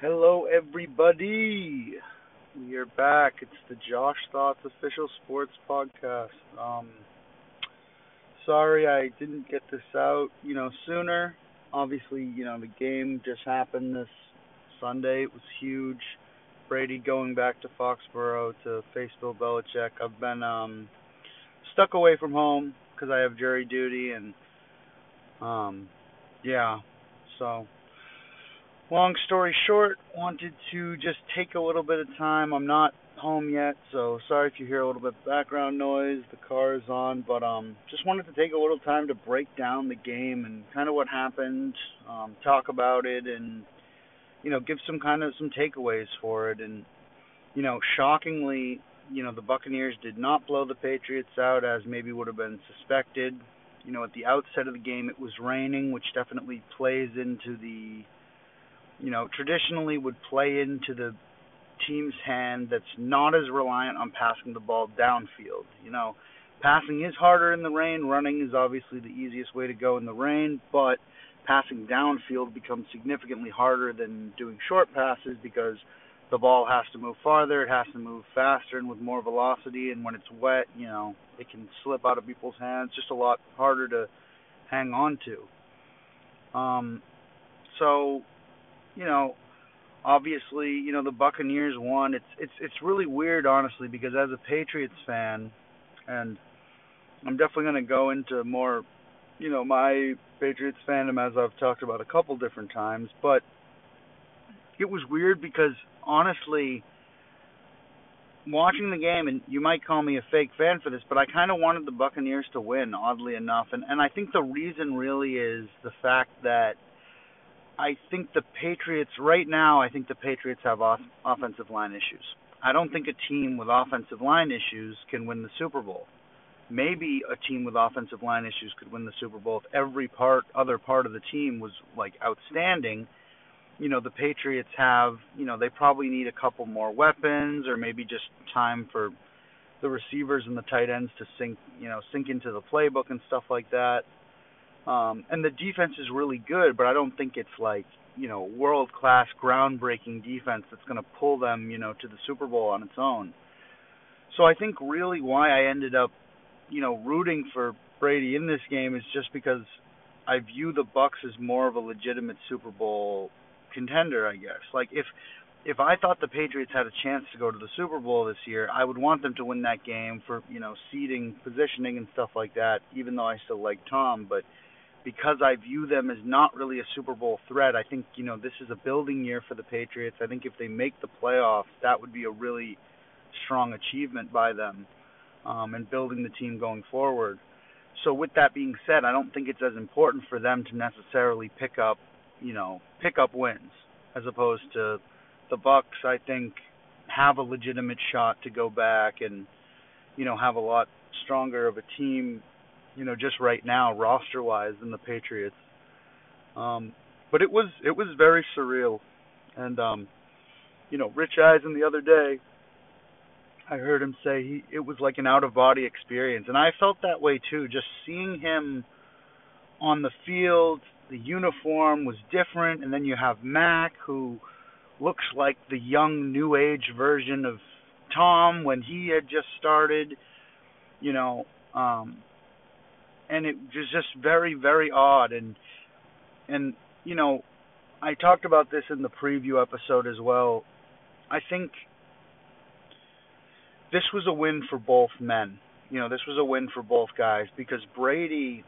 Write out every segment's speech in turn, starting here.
Hello, everybody. We are back. It's the Josh Thoughts official sports podcast. Um, sorry I didn't get this out, you know, sooner. Obviously, you know, the game just happened this Sunday. It was huge. Brady going back to Foxborough to face Bill Belichick. I've been um stuck away from home because I have jury duty and um yeah, so long story short, wanted to just take a little bit of time. I'm not home yet, so sorry if you hear a little bit of background noise. The car is on, but um, just wanted to take a little time to break down the game and kind of what happened, um, talk about it, and you know, give some kind of some takeaways for it. And you know, shockingly, you know, the Buccaneers did not blow the Patriots out as maybe would have been suspected. You know, at the outset of the game, it was raining, which definitely plays into the you know, traditionally would play into the team's hand that's not as reliant on passing the ball downfield. You know, passing is harder in the rain, running is obviously the easiest way to go in the rain, but passing downfield becomes significantly harder than doing short passes because the ball has to move farther, it has to move faster and with more velocity and when it's wet, you know, it can slip out of people's hands, just a lot harder to hang on to. Um so you know, obviously, you know, the Buccaneers won. It's it's it's really weird honestly because as a Patriots fan and I'm definitely going to go into more, you know, my Patriots fandom as I've talked about a couple different times, but it was weird because honestly watching the game and you might call me a fake fan for this, but I kind of wanted the Buccaneers to win oddly enough and and I think the reason really is the fact that I think the Patriots right now. I think the Patriots have off- offensive line issues. I don't think a team with offensive line issues can win the Super Bowl. Maybe a team with offensive line issues could win the Super Bowl if every part other part of the team was like outstanding. You know, the Patriots have, you know, they probably need a couple more weapons or maybe just time for the receivers and the tight ends to sink, you know, sink into the playbook and stuff like that. Um, and the defense is really good, but I don't think it's like you know world class, groundbreaking defense that's going to pull them you know to the Super Bowl on its own. So I think really why I ended up you know rooting for Brady in this game is just because I view the Bucks as more of a legitimate Super Bowl contender, I guess. Like if if I thought the Patriots had a chance to go to the Super Bowl this year, I would want them to win that game for, you know, seeding, positioning and stuff like that, even though I still like Tom, but because I view them as not really a Super Bowl threat, I think you know this is a building year for the Patriots. I think if they make the playoffs, that would be a really strong achievement by them, um, and building the team going forward. So with that being said, I don't think it's as important for them to necessarily pick up, you know, pick up wins as opposed to the Bucks. I think have a legitimate shot to go back and, you know, have a lot stronger of a team you know, just right now, roster wise, than the Patriots. Um, but it was it was very surreal, and um, you know, Rich Eisen the other day, I heard him say he it was like an out of body experience, and I felt that way too. Just seeing him on the field, the uniform was different, and then you have Mac who looks like the young new age version of Tom when he had just started. You know, um, and it was just very very odd and and you know I talked about this in the preview episode as well. I think this was a win for both men. You know, this was a win for both guys because Brady,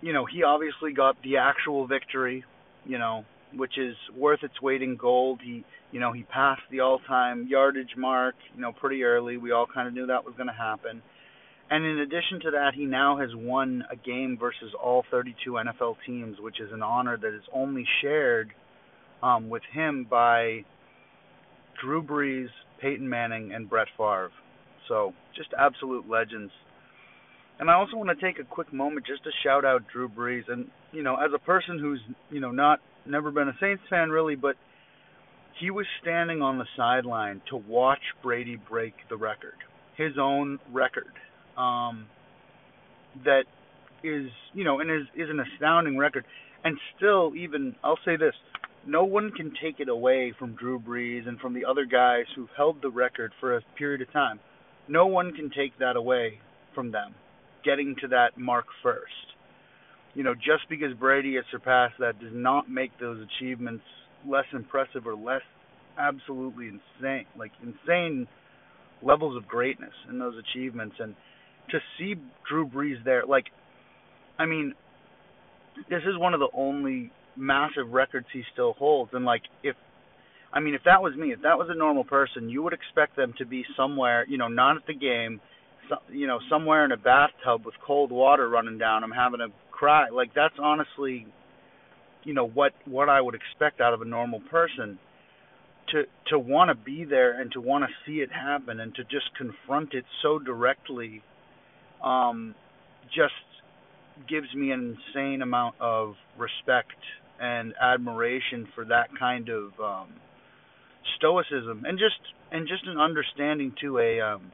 you know, he obviously got the actual victory, you know, which is worth its weight in gold. He, you know, he passed the all-time yardage mark, you know, pretty early. We all kind of knew that was going to happen. And in addition to that, he now has won a game versus all 32 NFL teams, which is an honor that is only shared um, with him by Drew Brees, Peyton Manning, and Brett Favre. So just absolute legends. And I also want to take a quick moment just to shout out Drew Brees. And you know, as a person who's you know not never been a Saints fan really, but he was standing on the sideline to watch Brady break the record, his own record um, that is you know and is is an astounding record. And still, even I'll say this, no one can take it away from Drew Brees and from the other guys who've held the record for a period of time. No one can take that away from them, getting to that mark first. You know, just because Brady has surpassed that does not make those achievements less impressive or less absolutely insane, like insane levels of greatness in those achievements. And to see Drew Brees there, like, I mean, this is one of the only massive records he still holds. And like, if I mean, if that was me, if that was a normal person, you would expect them to be somewhere, you know, not at the game, so, you know, somewhere in a bathtub with cold water running down them, having a cry. Like that's honestly, you know, what what I would expect out of a normal person. To to want to be there and to want to see it happen and to just confront it so directly, um, just gives me an insane amount of respect and admiration for that kind of um, stoicism and just and just an understanding to a um,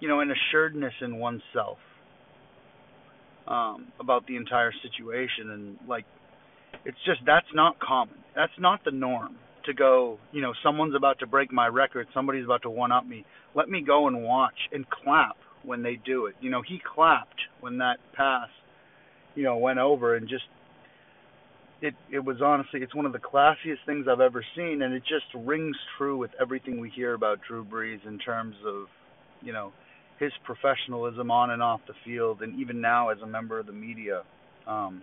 you know an assuredness in oneself um, about the entire situation. And like it's just that's not common. That's not the norm to go you know someone's about to break my record. Somebody's about to one up me. Let me go and watch and clap when they do it. You know he clapped when that pass you know went over and just it it was honestly it's one of the classiest things I've ever seen and it just rings true with everything we hear about Drew Brees in terms of you know his professionalism on and off the field and even now as a member of the media. Um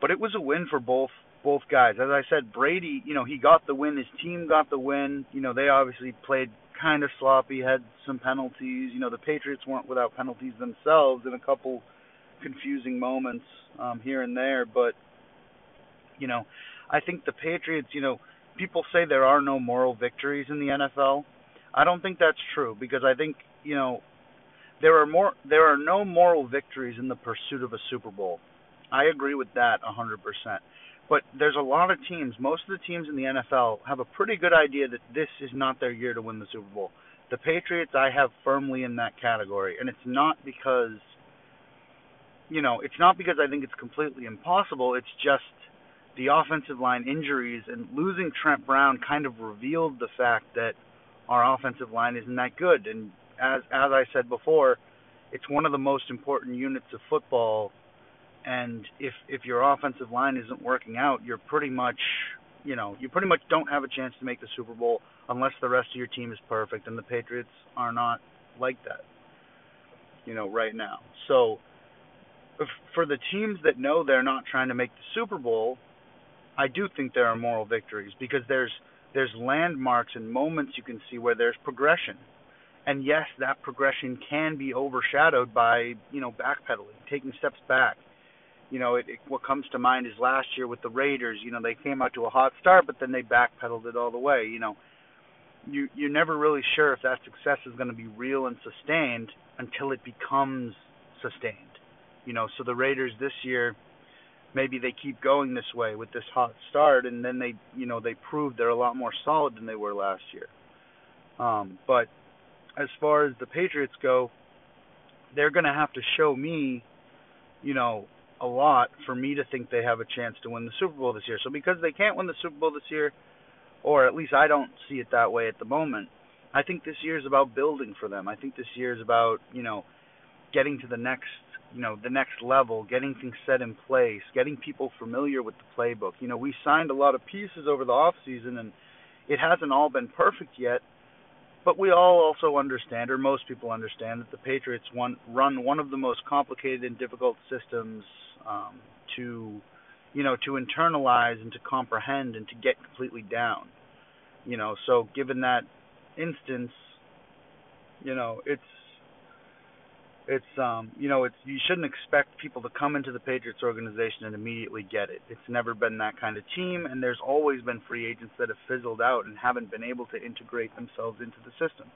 but it was a win for both both guys. As I said Brady you know he got the win his team got the win. You know they obviously played kind of sloppy had some penalties you know the Patriots weren't without penalties themselves in a couple confusing moments um here and there but you know, I think the Patriots, you know, people say there are no moral victories in the NFL. I don't think that's true because I think, you know, there are more there are no moral victories in the pursuit of a Super Bowl. I agree with that 100%. But there's a lot of teams, most of the teams in the NFL have a pretty good idea that this is not their year to win the Super Bowl. The Patriots I have firmly in that category and it's not because you know, it's not because I think it's completely impossible, it's just the offensive line injuries and losing Trent Brown kind of revealed the fact that our offensive line isn't that good. And as as I said before, it's one of the most important units of football. And if if your offensive line isn't working out, you're pretty much you know you pretty much don't have a chance to make the Super Bowl unless the rest of your team is perfect. And the Patriots are not like that, you know, right now. So for the teams that know they're not trying to make the Super Bowl, I do think there are moral victories because there's there's landmarks and moments you can see where there's progression. And yes, that progression can be overshadowed by, you know, backpedaling, taking steps back. You know, it, it, what comes to mind is last year with the Raiders. You know, they came out to a hot start, but then they backpedaled it all the way. You know, you you're never really sure if that success is going to be real and sustained until it becomes sustained. You know, so the Raiders this year, maybe they keep going this way with this hot start, and then they, you know, they prove they're a lot more solid than they were last year. Um, but as far as the Patriots go, they're going to have to show me, you know, a lot for me to think they have a chance to win the Super Bowl this year. So because they can't win the Super Bowl this year, or at least I don't see it that way at the moment, I think this year is about building for them. I think this year is about, you know, getting to the next you know the next level, getting things set in place, getting people familiar with the playbook. You know, we signed a lot of pieces over the off season, and it hasn't all been perfect yet. But we all also understand, or most people understand, that the Patriots one, run one of the most complicated and difficult systems um, to, you know, to internalize and to comprehend and to get completely down. You know, so given that instance, you know, it's it's um you know it's you shouldn't expect people to come into the Patriots organization and immediately get it. It's never been that kind of team and there's always been free agents that have fizzled out and haven't been able to integrate themselves into the system.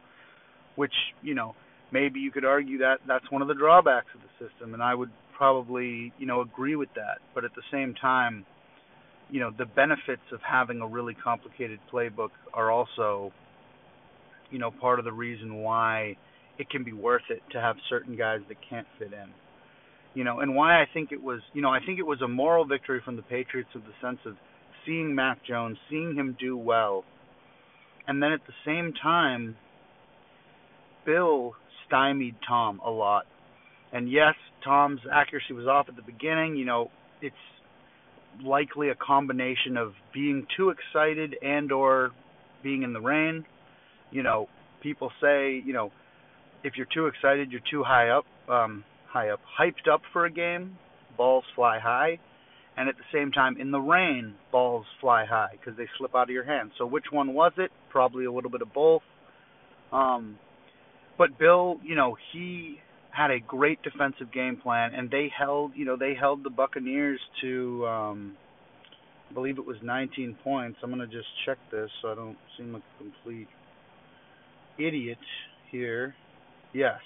Which, you know, maybe you could argue that that's one of the drawbacks of the system and I would probably, you know, agree with that. But at the same time, you know, the benefits of having a really complicated playbook are also you know part of the reason why it can be worth it to have certain guys that can't fit in. You know, and why I think it was, you know, I think it was a moral victory from the Patriots of the sense of seeing Mac Jones, seeing him do well. And then at the same time, Bill stymied Tom a lot. And yes, Tom's accuracy was off at the beginning. You know, it's likely a combination of being too excited and or being in the rain. You know, people say, you know, if you're too excited, you're too high up, um, high up, hyped up for a game. Balls fly high, and at the same time, in the rain, balls fly high because they slip out of your hands. So which one was it? Probably a little bit of both. Um, but Bill, you know, he had a great defensive game plan, and they held, you know, they held the Buccaneers to, um, I believe it was 19 points. I'm gonna just check this so I don't seem like a complete idiot here. Yes,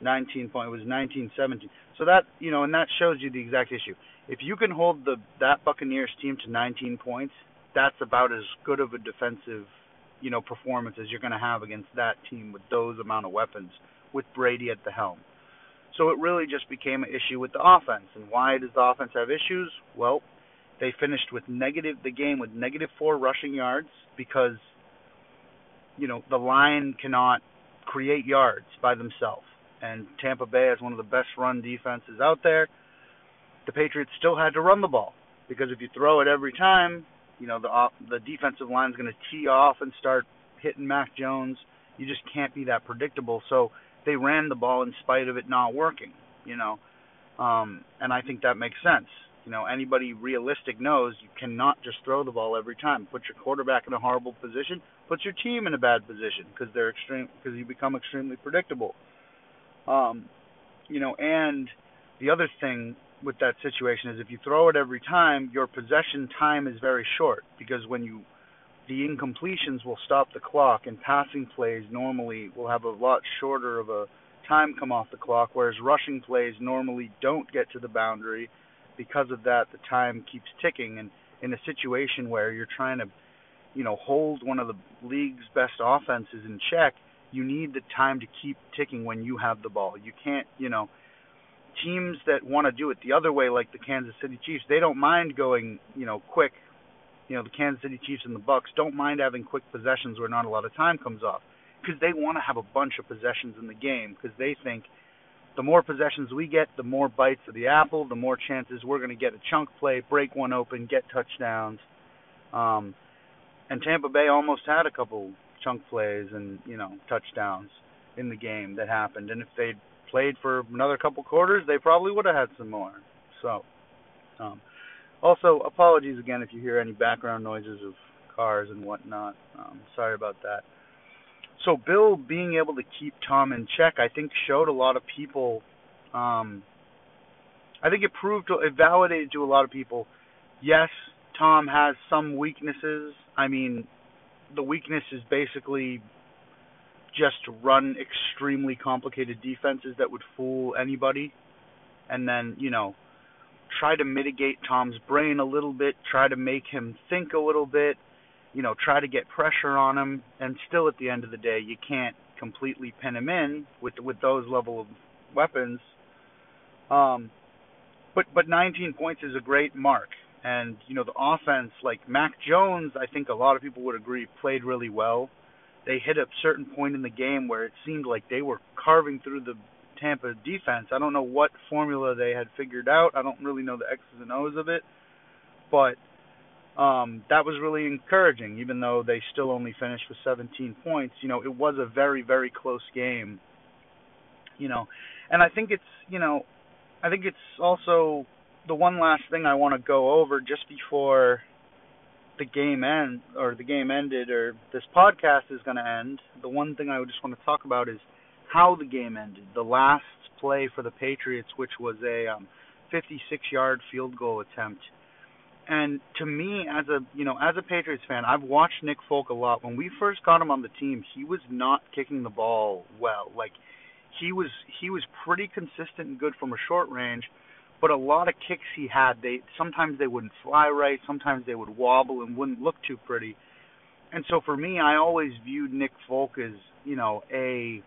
19 point. It was 1917. So that you know, and that shows you the exact issue. If you can hold the that Buccaneers team to 19 points, that's about as good of a defensive, you know, performance as you're going to have against that team with those amount of weapons with Brady at the helm. So it really just became an issue with the offense. And why does the offense have issues? Well, they finished with negative the game with negative four rushing yards because you know the line cannot create yards by themselves. And Tampa Bay has one of the best run defenses out there. The Patriots still had to run the ball because if you throw it every time, you know the the defensive line is going to tee off and start hitting Mac Jones. You just can't be that predictable. So they ran the ball in spite of it not working. You know, um, and I think that makes sense. You know, anybody realistic knows you cannot just throw the ball every time. Put your quarterback in a horrible position. Put your team in a bad position because they're extreme because you become extremely predictable. Um, you know, and the other thing with that situation is if you throw it every time, your possession time is very short because when you the incompletions will stop the clock and passing plays normally will have a lot shorter of a time come off the clock whereas rushing plays normally don't get to the boundary because of that, the time keeps ticking. And in a situation where you're trying to, you know, hold one of the league's best offenses in check, you need the time to keep ticking when you have the ball. You can't, you know, teams that want to do it the other way, like the Kansas City Chiefs, they don't mind going, you know, quick. You know, the Kansas City Chiefs and the Bucks don't mind having quick possessions where not a lot of time comes off because they want to have a bunch of possessions in the game because they think the more possessions we get, the more bites of the apple, the more chances we're going to get a chunk play, break one open, get touchdowns. Um, and Tampa Bay almost had a couple chunk plays and you know touchdowns in the game that happened. And if they'd played for another couple quarters, they probably would have had some more. So, um, also apologies again if you hear any background noises of cars and whatnot. Um, sorry about that so Bill being able to keep Tom in check, I think showed a lot of people. Um, I think it proved, to it validated to a lot of people. Yes, Tom has some weaknesses. I mean, the weakness is basically just run extremely complicated defenses that would fool anybody, and then you know try to mitigate Tom's brain a little bit, try to make him think a little bit, you know, try to get pressure on him, and still at the end of the day, you can't completely pin him in with with those level of weapons. Um, but but 19 points is a great mark, and you know the offense, like Mac Jones, I think a lot of people would agree played really well. They hit a certain point in the game where it seemed like they were carving through the Tampa defense. I don't know what formula they had figured out. I don't really know the X's and O's of it, but um, that was really encouraging, even though they still only finished with 17 points. You know, it was a very, very close game. You know, and I think it's, you know, I think it's also the one last thing I want to go over just before the game end or the game ended or this podcast is going to end. The one thing I just want to talk about is how the game ended. The last play for the Patriots, which was a um, 56-yard field goal attempt and to me, as a you know, as a Patriots fan, I've watched Nick Folk a lot. When we first got him on the team, he was not kicking the ball well. Like he was he was pretty consistent and good from a short range, but a lot of kicks he had, they sometimes they wouldn't fly right, sometimes they would wobble and wouldn't look too pretty. And so for me, I always viewed Nick Folk as, you know, a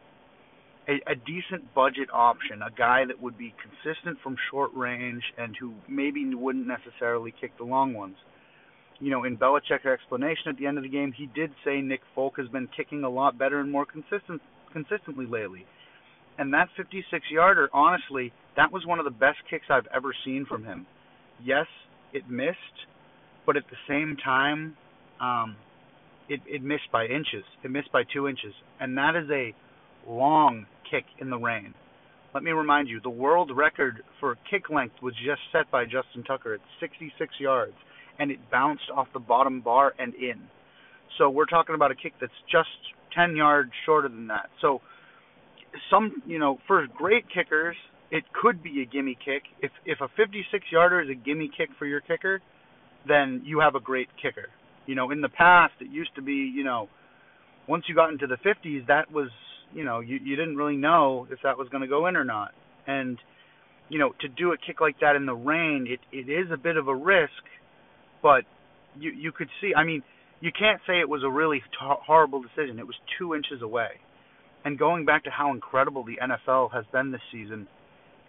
a, a decent budget option, a guy that would be consistent from short range and who maybe wouldn't necessarily kick the long ones. you know, in Belichick's explanation at the end of the game, he did say Nick Folk has been kicking a lot better and more consistent consistently lately. And that 56 yarder, honestly, that was one of the best kicks I've ever seen from him. Yes, it missed, but at the same time, um, it, it missed by inches. It missed by two inches. And that is a long kick in the rain. Let me remind you, the world record for kick length was just set by Justin Tucker at 66 yards, and it bounced off the bottom bar and in. So we're talking about a kick that's just 10 yards shorter than that. So some, you know, for great kickers, it could be a gimme kick. If if a 56 yarder is a gimme kick for your kicker, then you have a great kicker. You know, in the past it used to be, you know, once you got into the 50s, that was, you know, you you didn't really know if that was going to go in or not. And you know, to do a kick like that in the rain, it it is a bit of a risk, but you you could see. I mean, you can't say it was a really t- horrible decision. It was two inches away. And going back to how incredible the NFL has been this season,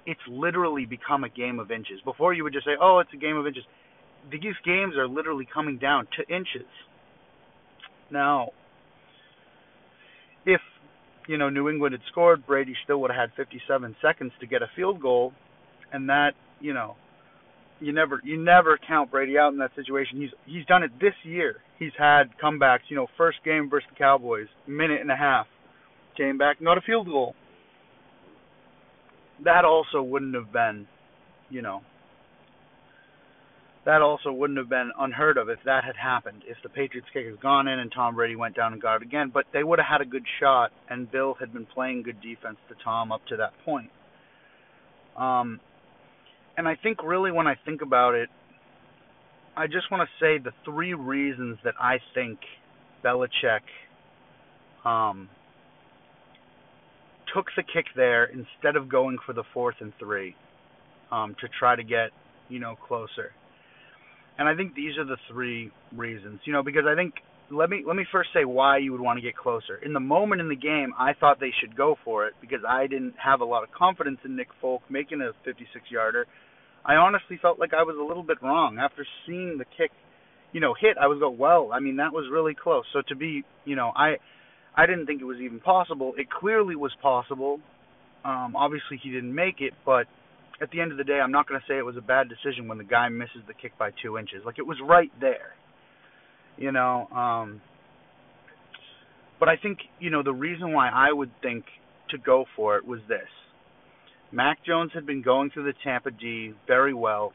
it's literally become a game of inches. Before you would just say, "Oh, it's a game of inches." These games are literally coming down to inches. Now, if you know New England had scored, Brady still would have had 57 seconds to get a field goal, and that you know you never you never count Brady out in that situation. He's he's done it this year. He's had comebacks. You know, first game versus the Cowboys, minute and a half, came back, got a field goal. That also wouldn't have been, you know, that also wouldn't have been unheard of if that had happened. If the Patriots kick had gone in and Tom Brady went down and got it again, but they would have had a good shot, and Bill had been playing good defense to Tom up to that point. Um, and I think really when I think about it, I just want to say the three reasons that I think Belichick um, took the kick there instead of going for the fourth and three um, to try to get you know closer. And I think these are the three reasons, you know, because I think let me let me first say why you would want to get closer. In the moment in the game, I thought they should go for it because I didn't have a lot of confidence in Nick Folk making a 56-yarder I honestly felt like I was a little bit wrong after seeing the kick, you know, hit. I was go, well, I mean, that was really close. So to be, you know, I, I didn't think it was even possible. It clearly was possible. Um, obviously, he didn't make it, but at the end of the day, I'm not going to say it was a bad decision when the guy misses the kick by two inches. Like it was right there, you know. Um, but I think you know the reason why I would think to go for it was this. Mac Jones had been going through the Tampa D very well,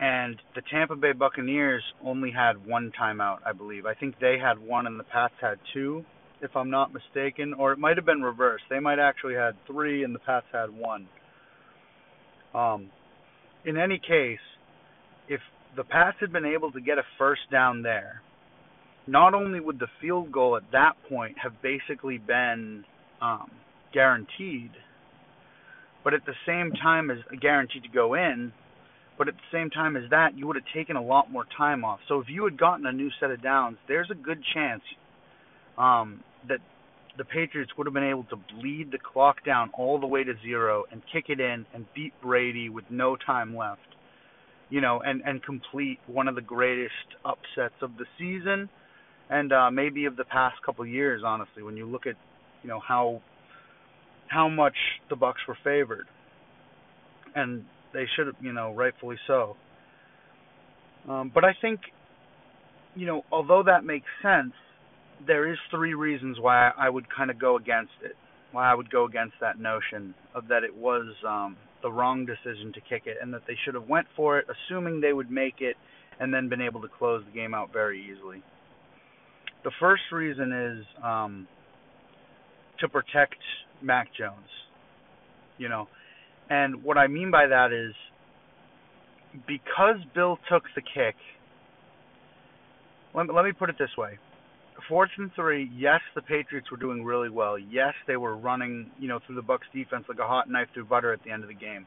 and the Tampa Bay Buccaneers only had one timeout, I believe. I think they had one and the Pats had two, if I'm not mistaken, or it might have been reversed. They might actually had three and the Pats had one. Um, in any case, if the Pats had been able to get a first down there, not only would the field goal at that point have basically been um, guaranteed but at the same time as guaranteed to go in, but at the same time as that, you would have taken a lot more time off. So if you had gotten a new set of downs, there's a good chance um, that the Patriots would have been able to bleed the clock down all the way to zero and kick it in and beat Brady with no time left. You know, and and complete one of the greatest upsets of the season, and uh, maybe of the past couple of years. Honestly, when you look at, you know, how how much the Bucks were favored, and they should have, you know, rightfully so. Um, but I think, you know, although that makes sense, there is three reasons why I would kind of go against it. Why I would go against that notion of that it was um, the wrong decision to kick it, and that they should have went for it, assuming they would make it, and then been able to close the game out very easily. The first reason is um, to protect Mac Jones. You know, and what I mean by that is because Bill took the kick. Let, let me put it this way: fourth and three. Yes, the Patriots were doing really well. Yes, they were running, you know, through the Bucks defense like a hot knife through butter at the end of the game.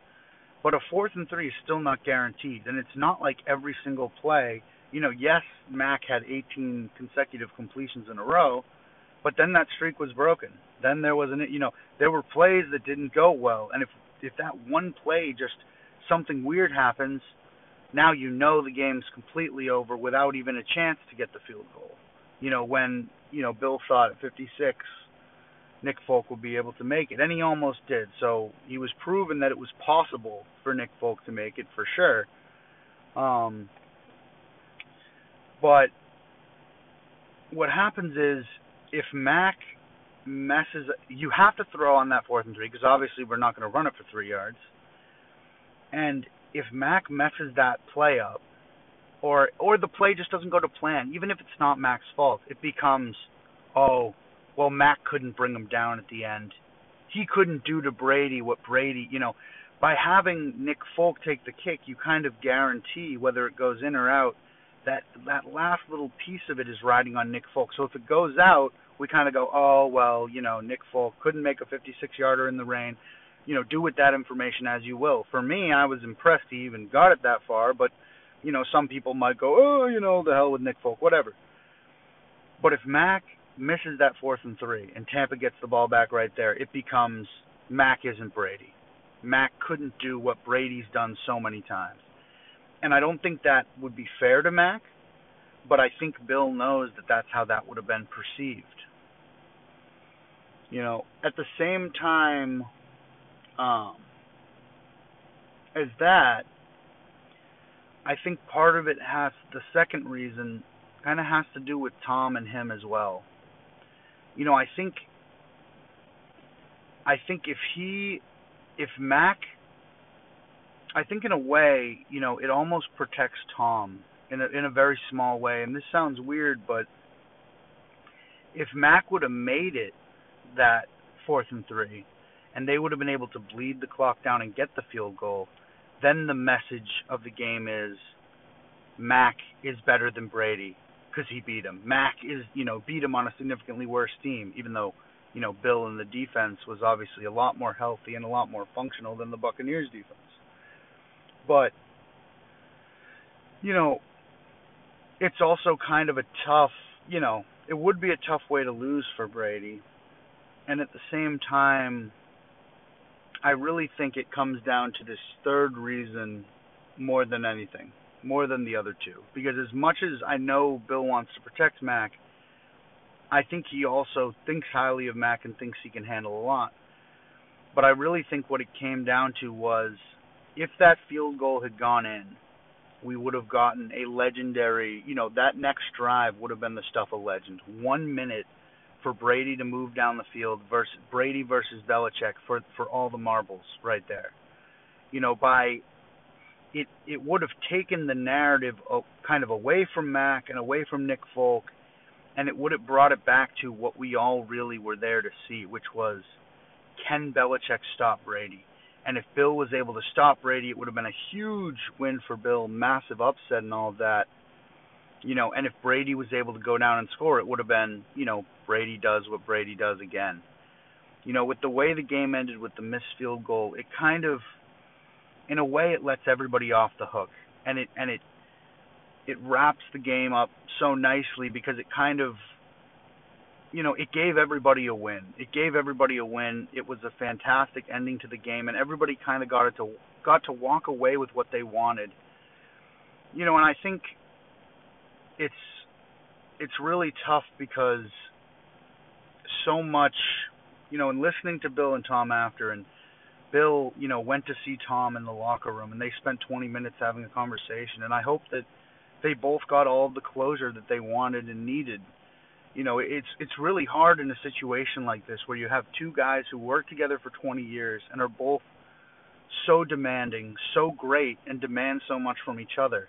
But a fourth and three is still not guaranteed, and it's not like every single play. You know, yes, Mac had 18 consecutive completions in a row, but then that streak was broken. Then there was an you know there were plays that didn't go well, and if if that one play just something weird happens, now you know the game's completely over without even a chance to get the field goal. You know, when, you know, Bill thought at 56 Nick Folk would be able to make it, and he almost did. So he was proven that it was possible for Nick Folk to make it for sure. Um, but what happens is if Mac messes, you have to throw on that fourth and three because obviously we're not going to run it for three yards. And if Mac messes that play up, or or the play just doesn't go to plan, even if it's not Mac's fault, it becomes, oh, well Mac couldn't bring him down at the end. He couldn't do to Brady what Brady, you know, by having Nick Folk take the kick, you kind of guarantee whether it goes in or out that that last little piece of it is riding on Nick Folk. So if it goes out, we kind of go, oh well, you know, Nick Folk couldn't make a 56-yarder in the rain. You know, do with that information as you will. For me, I was impressed he even got it that far, but you know, some people might go, oh, you know, the hell with Nick Folk, whatever. But if Mac misses that fourth and three and Tampa gets the ball back right there, it becomes Mac isn't Brady. Mac couldn't do what Brady's done so many times. And I don't think that would be fair to Mac, but I think Bill knows that that's how that would have been perceived. You know, at the same time um, as that, I think part of it has the second reason kind of has to do with Tom and him as well. You know, I think I think if he if Mac I think in a way, you know, it almost protects Tom in a in a very small way. And this sounds weird, but if Mac would have made it that fourth and three, and they would have been able to bleed the clock down and get the field goal, then the message of the game is Mac is better than Brady because he beat him. Mac is, you know, beat him on a significantly worse team, even though, you know, Bill and the defense was obviously a lot more healthy and a lot more functional than the Buccaneers defense. But you know, it's also kind of a tough, you know, it would be a tough way to lose for Brady. And at the same time, I really think it comes down to this third reason more than anything, more than the other two. Because as much as I know Bill wants to protect Mac, I think he also thinks highly of Mac and thinks he can handle a lot. But I really think what it came down to was if that field goal had gone in, we would have gotten a legendary, you know, that next drive would have been the stuff of legend. One minute for Brady to move down the field versus Brady versus Belichick for for all the marbles right there. You know, by it it would have taken the narrative kind of away from Mac and away from Nick Folk, and it would have brought it back to what we all really were there to see, which was can Belichick stop Brady? And if Bill was able to stop Brady, it would have been a huge win for Bill, massive upset and all of that. You know, and if Brady was able to go down and score, it would have been, you know, Brady does what Brady does again. You know, with the way the game ended with the missed field goal, it kind of in a way it lets everybody off the hook. And it and it it wraps the game up so nicely because it kind of you know, it gave everybody a win. It gave everybody a win. It was a fantastic ending to the game, and everybody kind of got it to got to walk away with what they wanted. You know, and I think it's it's really tough because so much, you know, and listening to Bill and Tom after, and Bill, you know, went to see Tom in the locker room, and they spent 20 minutes having a conversation, and I hope that they both got all the closure that they wanted and needed you know it's it's really hard in a situation like this where you have two guys who work together for 20 years and are both so demanding, so great and demand so much from each other.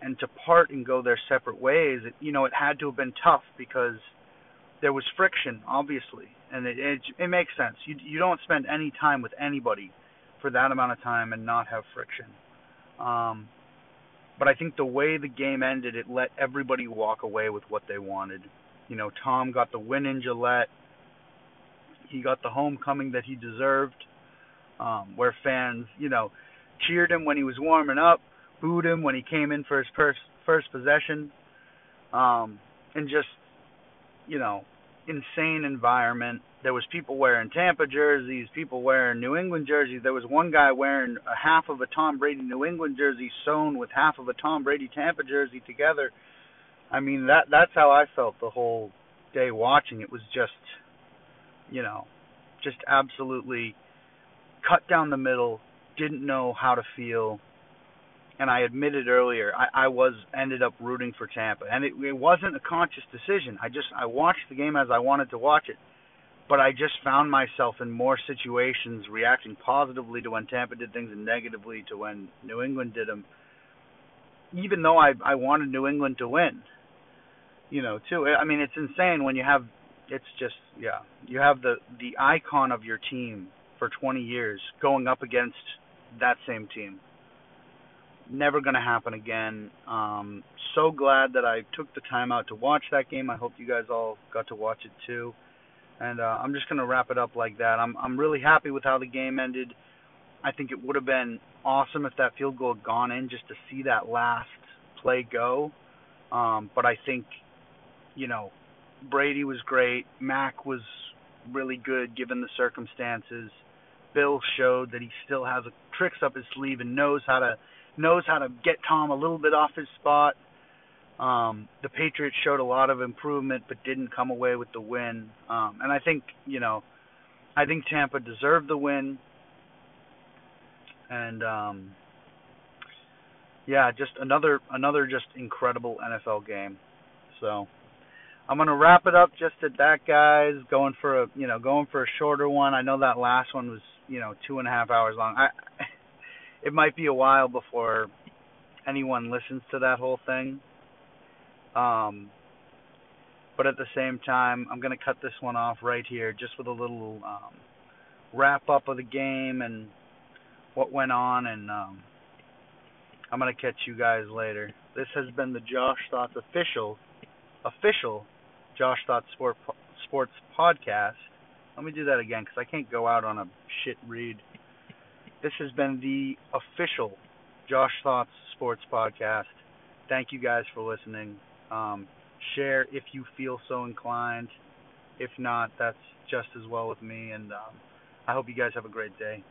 And to part and go their separate ways, it, you know, it had to have been tough because there was friction, obviously, and it it, it makes sense. You you don't spend any time with anybody for that amount of time and not have friction. Um, but I think the way the game ended, it let everybody walk away with what they wanted. You know, Tom got the win in Gillette. He got the homecoming that he deserved, um, where fans, you know, cheered him when he was warming up, booed him when he came in for his first first possession, um, and just, you know, insane environment. There was people wearing Tampa jerseys, people wearing New England jerseys. There was one guy wearing a half of a Tom Brady New England jersey sewn with half of a Tom Brady Tampa jersey together. I mean that that's how I felt the whole day watching. It was just you know, just absolutely cut down the middle, didn't know how to feel. And I admitted earlier, I, I was ended up rooting for Tampa, and it, it wasn't a conscious decision. I just I watched the game as I wanted to watch it, but I just found myself in more situations reacting positively to when Tampa did things and negatively to when New England did them. Even though I I wanted New England to win, you know, too. I mean, it's insane when you have it's just yeah, you have the the icon of your team for 20 years going up against that same team. Never going to happen again. Um, so glad that I took the time out to watch that game. I hope you guys all got to watch it too. And uh, I'm just going to wrap it up like that. I'm I'm really happy with how the game ended. I think it would have been awesome if that field goal had gone in just to see that last play go. Um, but I think, you know, Brady was great. Mac was really good given the circumstances. Bill showed that he still has tricks up his sleeve and knows how to knows how to get Tom a little bit off his spot. Um, the Patriots showed a lot of improvement, but didn't come away with the win. Um, and I think you know, I think Tampa deserved the win. And um, yeah, just another another just incredible NFL game. So I'm gonna wrap it up just at that, guys. Going for a you know going for a shorter one. I know that last one was you know two and a half hours long. I it might be a while before anyone listens to that whole thing. Um, but at the same time, I'm gonna cut this one off right here, just with a little um, wrap up of the game and what went on, and um, I'm gonna catch you guys later. This has been the Josh Thoughts official official Josh Thoughts Sport, Sports podcast. Let me do that again because I can't go out on a shit read. This has been the official Josh Thoughts Sports podcast. Thank you guys for listening. Um, share if you feel so inclined. If not, that's just as well with me. And um, I hope you guys have a great day.